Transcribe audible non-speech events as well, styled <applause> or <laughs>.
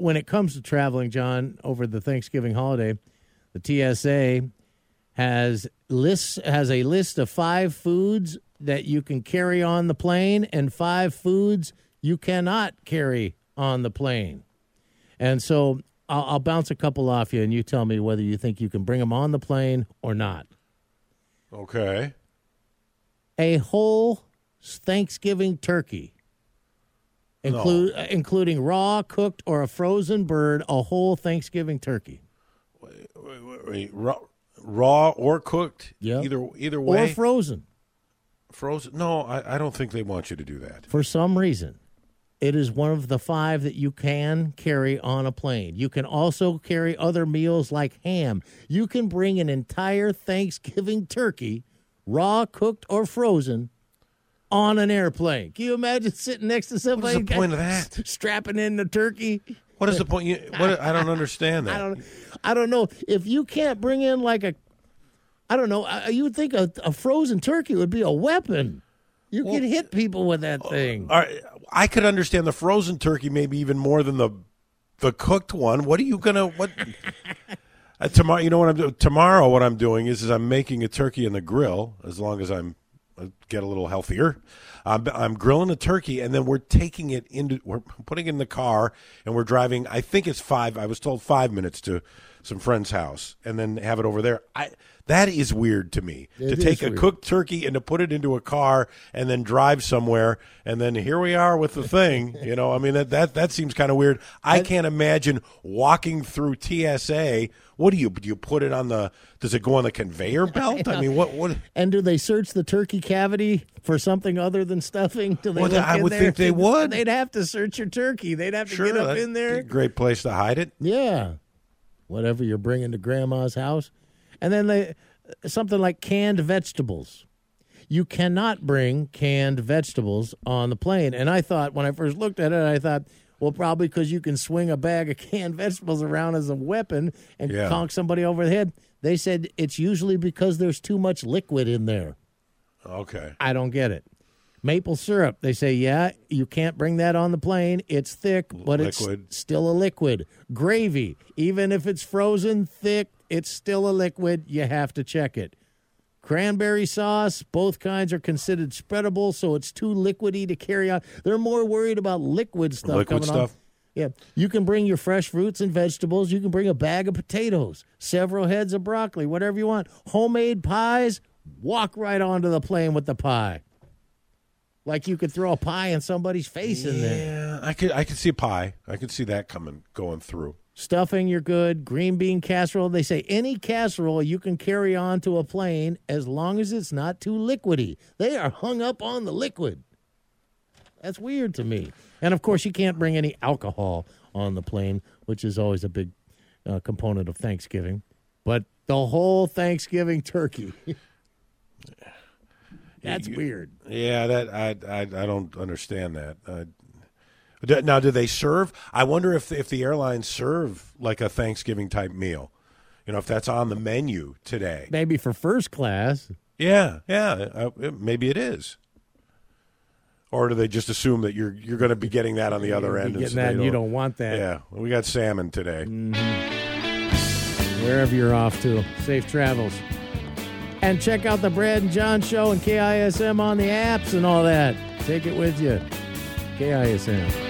when it comes to traveling, John, over the Thanksgiving holiday, the TSA has lists has a list of five foods that you can carry on the plane and five foods you cannot carry on the plane. And so I'll, I'll bounce a couple off you, and you tell me whether you think you can bring them on the plane or not. Okay. A whole Thanksgiving turkey, include, uh, including raw, cooked, or a frozen bird. A whole Thanksgiving turkey, Wait, wait, wait, raw, raw or cooked? Yeah. Either either way. or frozen. frozen? No, I, I don't think they want you to do that. For some reason, it is one of the five that you can carry on a plane. You can also carry other meals like ham. You can bring an entire Thanksgiving turkey, raw, cooked, or frozen, on an airplane. Can you imagine sitting next to somebody? What's the point of that? Strapping in the turkey. What is the point? You, what, I don't understand that. <laughs> I don't. I don't know if you can't bring in like a. I don't know. uh, You would think a, a frozen turkey would be a weapon. You could hit people with that thing. All right, I could understand the frozen turkey maybe even more than the the cooked one. What are you gonna what? <laughs> uh, tomorrow, you know what I'm doing. Tomorrow, what I'm doing is, is I'm making a turkey in the grill. As long as I'm uh, Uh, get a little healthier, I'm, I'm grilling a turkey, and then we're taking it into we're putting it in the car, and we're driving. I think it's five. I was told five minutes to some friend's house, and then have it over there. I that is weird to me It to take a weird. cooked turkey and to put it into a car and then drive somewhere and then here we are with the thing <laughs> you know i mean that that, that seems kind of weird i can't imagine walking through tsa what do you do you put it on the does it go on the conveyor belt i mean what what <laughs> And do they search the turkey cavity for something other than stuffing? Do they Well, I would there? think they would. They'd have to search your turkey. They'd have to sure get up in there. great place to hide it Yeah, whatever you're bringing to grandma's house, and then they something like canned vegetables. You cannot bring canned vegetables on the plane. And I thought when I first looked at it, I thought, well, probably because you can swing a bag of <laughs> canned vegetables around as a weapon and Yeah. conk somebody over the head. They said it's usually because there's too much liquid in there. okay I don't get it. Maple syrup, they say, yeah, you can't bring that on the plane. It's thick, but Liquid. it's still a liquid. Gravy, even if it's frozen thick, it's still a liquid. You have to check it. Cranberry sauce, both kinds are considered spreadable, so it's too liquidy to carry on. They're more worried about liquid stuff. Liquid coming on. stuff? Yeah, you can bring your fresh fruits and vegetables. You can bring a bag of potatoes, several heads of broccoli, whatever you want. Homemade pies, walk right onto the plane with the pie. Like you could throw a pie in somebody's face in there. yeah i could i could see a pie i could see that coming going through Stuffing, you're good. Green bean casserole. They say any casserole you can carry on to a plane as long as it's not too liquidy. They are hung up on the liquid. That's weird to me. And of course, you can't bring any alcohol on the plane, which is always a big uh, component of Thanksgiving. But the whole Thanksgiving turkey. <laughs> That's weird. Yeah, that I I, I don't understand that. Uh, now, do they serve? I wonder if if the airlines serve like a Thanksgiving type meal. You know, if that's on the menu today. Maybe for first class. Yeah, yeah, uh, maybe it is. Or do they just assume that you're you're going to be getting that on the other end? getting that you don't want that. Yeah, we got salmon today. wherever you're off to. Safe travels. And check out the Brad and John show and KISM on the apps and all that. Take it with you. KISM.